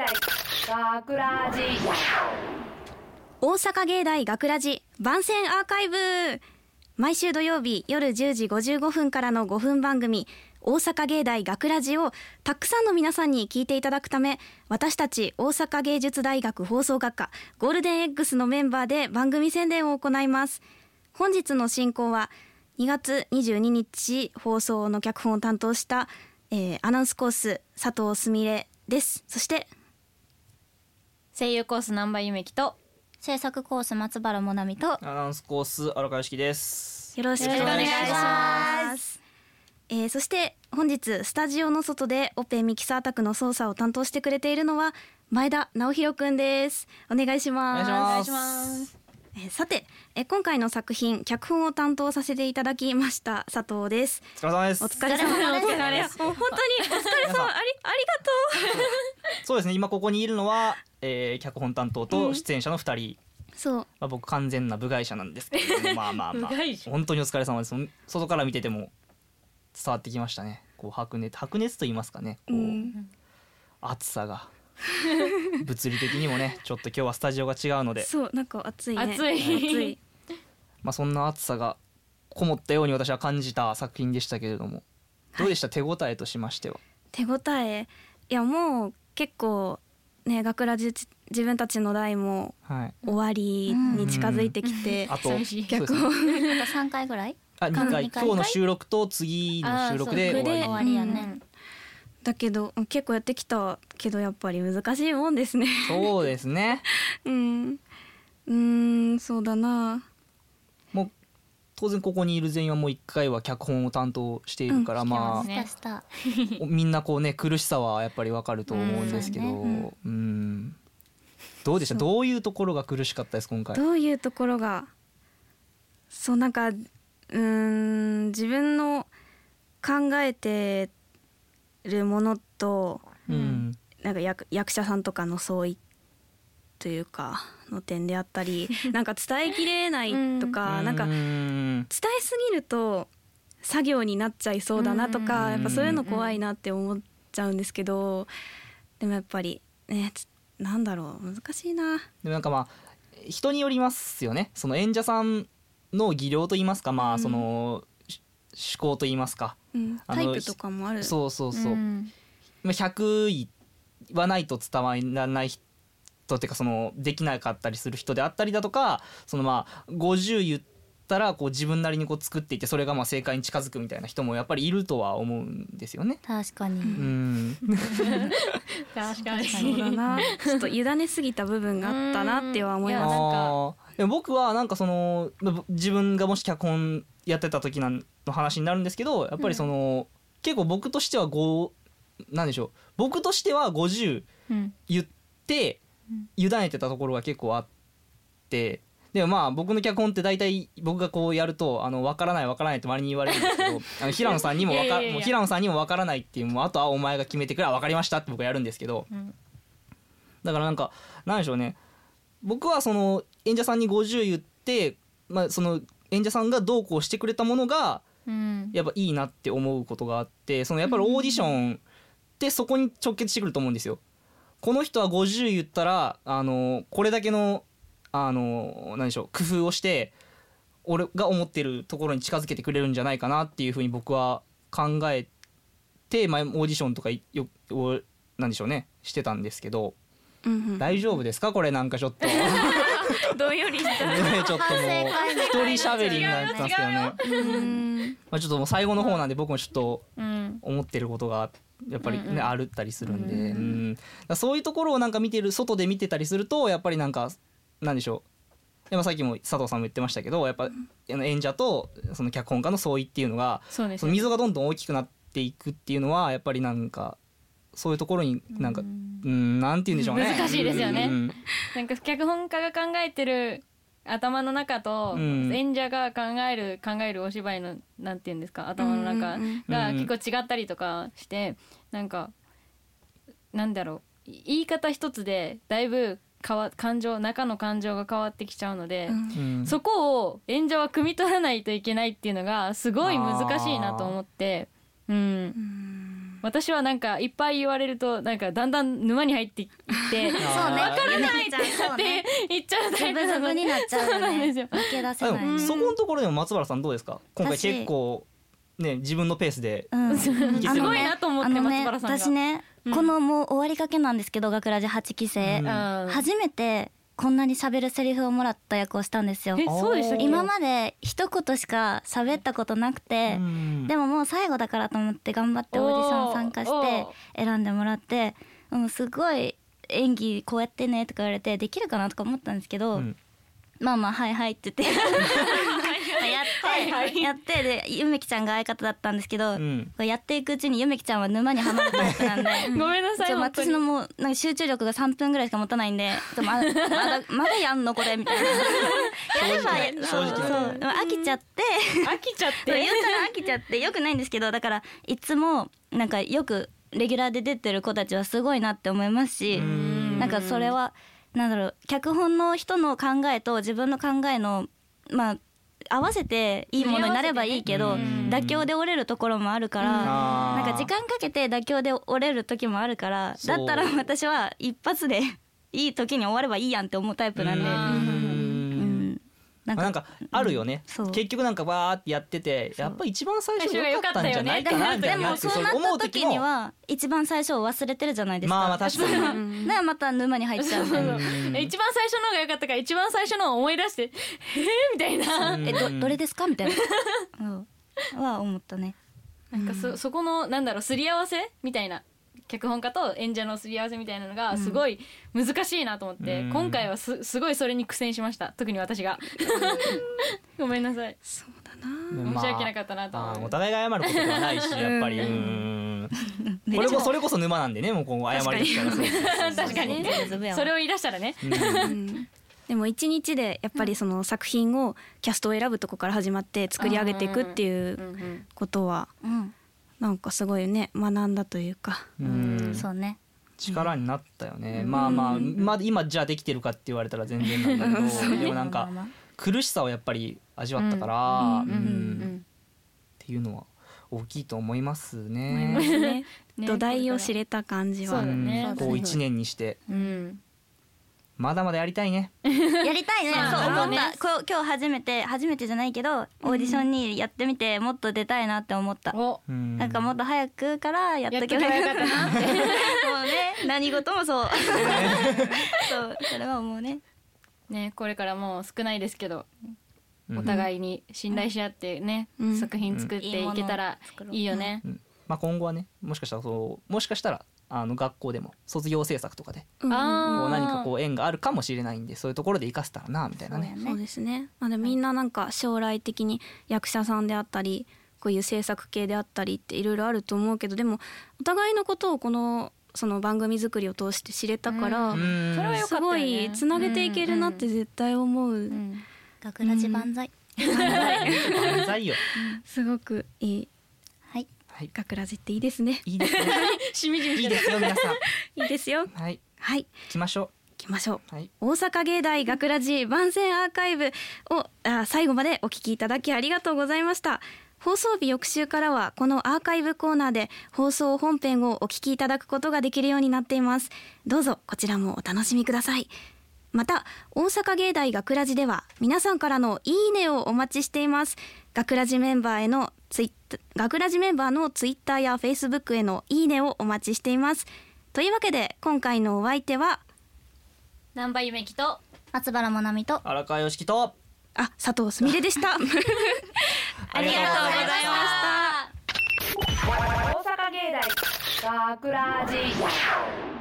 大学ラジ。大阪芸大学ラジ番宣アーカイブ。毎週土曜日夜10時55分からの5分番組大阪芸大学ラジをたくさんの皆さんに聞いていただくため私たち大阪芸術大学放送学科ゴールデン X のメンバーで番組宣伝を行います。本日の進行は2月22日放送の脚本を担当した、えーアナウンスコース佐藤すみれです。そして声優コース南波ゆめきと制作コース松原もなみとアナウンスコース荒川由樹です。よろしくお願いします。えーそして本日スタジオの外でオペミキサー宅の操作を担当してくれているのは前田直弘くんです。お願いしおます。願いします。えーさて、えー今回の作品脚本を担当させていただきました佐藤です。お疲れ様です。お疲れ様です。お疲れ様ですもう本当にお疲れ様ありありがそうですね。今ここにいるのは、えー、脚本担当と出演者の二人。とう。そう。まあ、僕完全な部外者なんですけれども、まあまあまあ本当にお疲れ様です。外から見てても伝わってきましたね。こう白熱白熱と言いますかね。こう、うん暑さが 物理的にもね、ちょっと今日はスタジオが違うので、そうなんか暑いね。暑い暑い。まあそんな暑さがこもったように私は感じた作品でしたけれども、どうでした、手応えとしましては。手応え？いやもう結構ね学ラジ自分たちの代もはい。終わりに近づいてきて、あと寂しい。そうですね。脚本あと3回ぐらい？あ2回。今日の収録と次の収録で終わり。やね、だけど結構やってきたけどやっぱり難しいもんですね。そうですね。うん。うーんそうだな当然ここにいる全員はもう1回は脚本を担当しているから、まねしたした。あみんなこうね苦しさはやっぱりわかると思うんですけど。うん。うん。どうでした？どういうところが苦しかったです今回？どういうところがそうなんかうーん自分の考えてるものとうん。なんか役役者さんとかの相違というかの点であったり なんか伝えきれないとか、なんか伝うん。えすぎると作業になっちゃいそうだなとか、うんやっぱそういうの怖いなって思っちゃうんですけどでもやっぱりねつなんだろう難しいな。でもなんかまあ人によりますよね。その演者さんの技量といいますかまあその、し思考といいますか。うん、あのタイプとかもある。そうそうそう、ん。まあ100はないと伝わらない人っていうかそのできなかったりする人であったりだとかそのまあ50言ったらこう自分なりにこう作っていってそれがまあ正解に近づくみたいな人もやっぱりいるとは思うんですよね。確かに、うん、確かに。そうだなちょっと委ねすぎた部分があったなっては思います。うん。いやなんか。僕はなんかそのぶ自分がもし脚本やってた時なんの話になるんですけどやっぱりその、結構僕としては5なんでしょう。僕としては50うん。言って委ねてたところが結構あってでもまあ僕の脚本って大体僕がこうやるとあの分からない分からないって周りに言われるんですけど あの平野さんにも分か平野さんにも分からないっていうもうあとはお前が決めてくれあ分かりましたって僕はやるんですけどうん。だからなんかなんでしょうね。僕はその演者さんに50言って、まあ、その演者さんがどうこうしてくれたものがうん。やっぱいいなって思うことがあってそのやっぱりオーディションってそこに直結してくると思うんですよ。この人は50言ったらあのこれだけのあの何でしょう工夫をして俺が思ってるところに近づけてくれるんじゃないかなっていうふうに僕は考えて、まあ、オーディションとかよをなんでしょうねしてたんですけどうんうん。大丈夫ですか？これなんかちょっと。どんよりした。ねちょっともう一人喋りになったんですけどね、うん。まあ、ちょっともう最後の方なんで僕もちょっとうん。思ってることがやっぱりね、うんうん。あるったりするんで、うんそういうところをなんか見てる外で見てたりするとやっぱりなんかなんでしょう。でもさっきも佐藤さんも言ってましたけどやっぱ、あの演者とその脚本家の相違っていうのがその溝がどんどん大きくなっていくっていうのはやっぱりなんかそういうところになんかうん。なんて言うんでしょうね。難しいですよね。うん。なんか脚本家が考えてる頭の中とうん。演者が考える考えるお芝居のなんて言うんですか頭の中が結構違ったりとかしてなんかなんだろうい言い方一つでだいぶ変わ感情中の感情が変わってきちゃうので、うん。そこを演者は汲み取らないといけないっていうのがすごい難しいなと思ってうん。私はなんかいっぱい言われるとなんかだんだん沼に入っていって そうね。わからないってそうね。言っちゃうタイプなのになっちゃうそう。よねなんですよそこのところでも松原さんどうですか今回私結構ね自分のペースでう。んすごいなと思ってね松原さんが私ねうんこのもう終わりかけなんですけど学ラジ8期生。初めてこんなに喋るセリフをもらった役をしたんですよ。今まで一言しか喋ったことなくてうん。でももう最後だからと思って頑張ってオーディション参加してお選んでもらってうんすごい演技こうやってねとか言われてできるかなとか思ったんですけど、うん。まあまあはいはいって言って やって、でゆめきちゃんが相方だったんですけど、うん。やっていくうちにゆめきちゃんは沼にはまるタイプなんで。ごめんなさい私のもうなんか集中力が3分ぐらいしか持たないんでままだまだやんのこれみたいな。やればや正直なそう飽きちゃって。飽きちゃっ言てったら飽きちゃってよくないんですけどだからいつもなんかよくレギュラーで出てる子たちはすごいなって思いますしん。なんかそれはなんだろう脚本の人の考えと自分の考えのまあ合わせていいものになればいいけど、妥協で折れるところもあるから、なんか時間かけて妥協で折れる時もあるからだったら私は一発で いい時に終わればいいやんって思うタイプなんで。なんかあるよね、そう。結局なんかバーってやっててやっぱ一番最初が良かったんじゃないかなみたでいなもそうなった時には一番最初を忘れてるじゃないですか。まあまあ確かに。だからまた沼に入っちゃう。一番最初のが良かったから一番最初のを思い出して「えー?」みたいな。うん。えどどれですかみたいな。うん。は思ったね。なんかそそこのなんだろうすり合わせみたいな脚本家と演者のすり合わせみたいなのがすごい難しいなと思って、うん。今回はすすごいそれに苦戦しました。特に私が。ごめんなさい。そうだな。申し訳なかったなと。まあお互いが謝ることではないしやっぱり。うん。これこそれこそ沼なんでねもう今後謝りですから確かに。それを言い出したらね。うん。でも一日でやっぱりその作品をキャストを選ぶとこから始まって作り上げていくっていううん。うん。ことはうん、なんかすごいね学んだというか。うん。そうね。力になったよね、まあまあ、まあ、今じゃあできてるかって言われたら全然なんだけど、でもなんか苦しさをやっぱり味わったから、うん。うんうんっていうのは大きいと思いますね。ま。すね。ね土台を知れた感じは。そうだね。うん。こう一年にして。うんまだまだやりたいね。やりたいね。そう思ねった。こう今日初めて初めてじゃないけどオーディションにやってみてもっと出たいなって思った。おうんなんかもっと早くからやっとけばよかったなって。もうね何事もそう。そうそれは思うね。ねこれからもう少ないですけどうんお互いに信頼し合ってね、うん作品作っていけたらいいよね。うんまあ今後はねもしかしたらそうもしかしたらあの学校でも卒業制作とかでこう何かこう縁があるかもしれないんでそういうところで生かせたらなみたいなね。そうですね。まあでもみんななんか将来的に役者さんであったり、こういう制作系であったりっていろいろあると思うけど、でもお互いのことをこのその番組作りを通して知れたから、うんそれはよかったよすごねいつなげていけるなって絶対思う。うん学ラジ万歳。万歳よ。すごくいいはい。はい。学ラジっていいですね。いいですね。しみじみいいですよ皆さん。いいですよ。はい。はい、行きましょ行きましょう。う。はい。大阪芸大学ラジ番宣アーカイブをあ最後までお聞きいただきありがとうございました放送日翌週からはこのアーカイブコーナーで放送本編をお聞きいただくことができるようになっていますどうぞこちらもお楽しみくださいまた大阪芸大学ラジでは皆さんからのいいねをお待ちしています学ラジメンバーへのツイッター学ラジメンバーのツイッターやフェイスブックへのいいねをお待ちしていますというわけで今回のお相手は南波ゆめきと松原もなみと荒川よしきと。あ、佐藤すみれでした。ありがとうございありがとうございました。大阪芸大学ラジ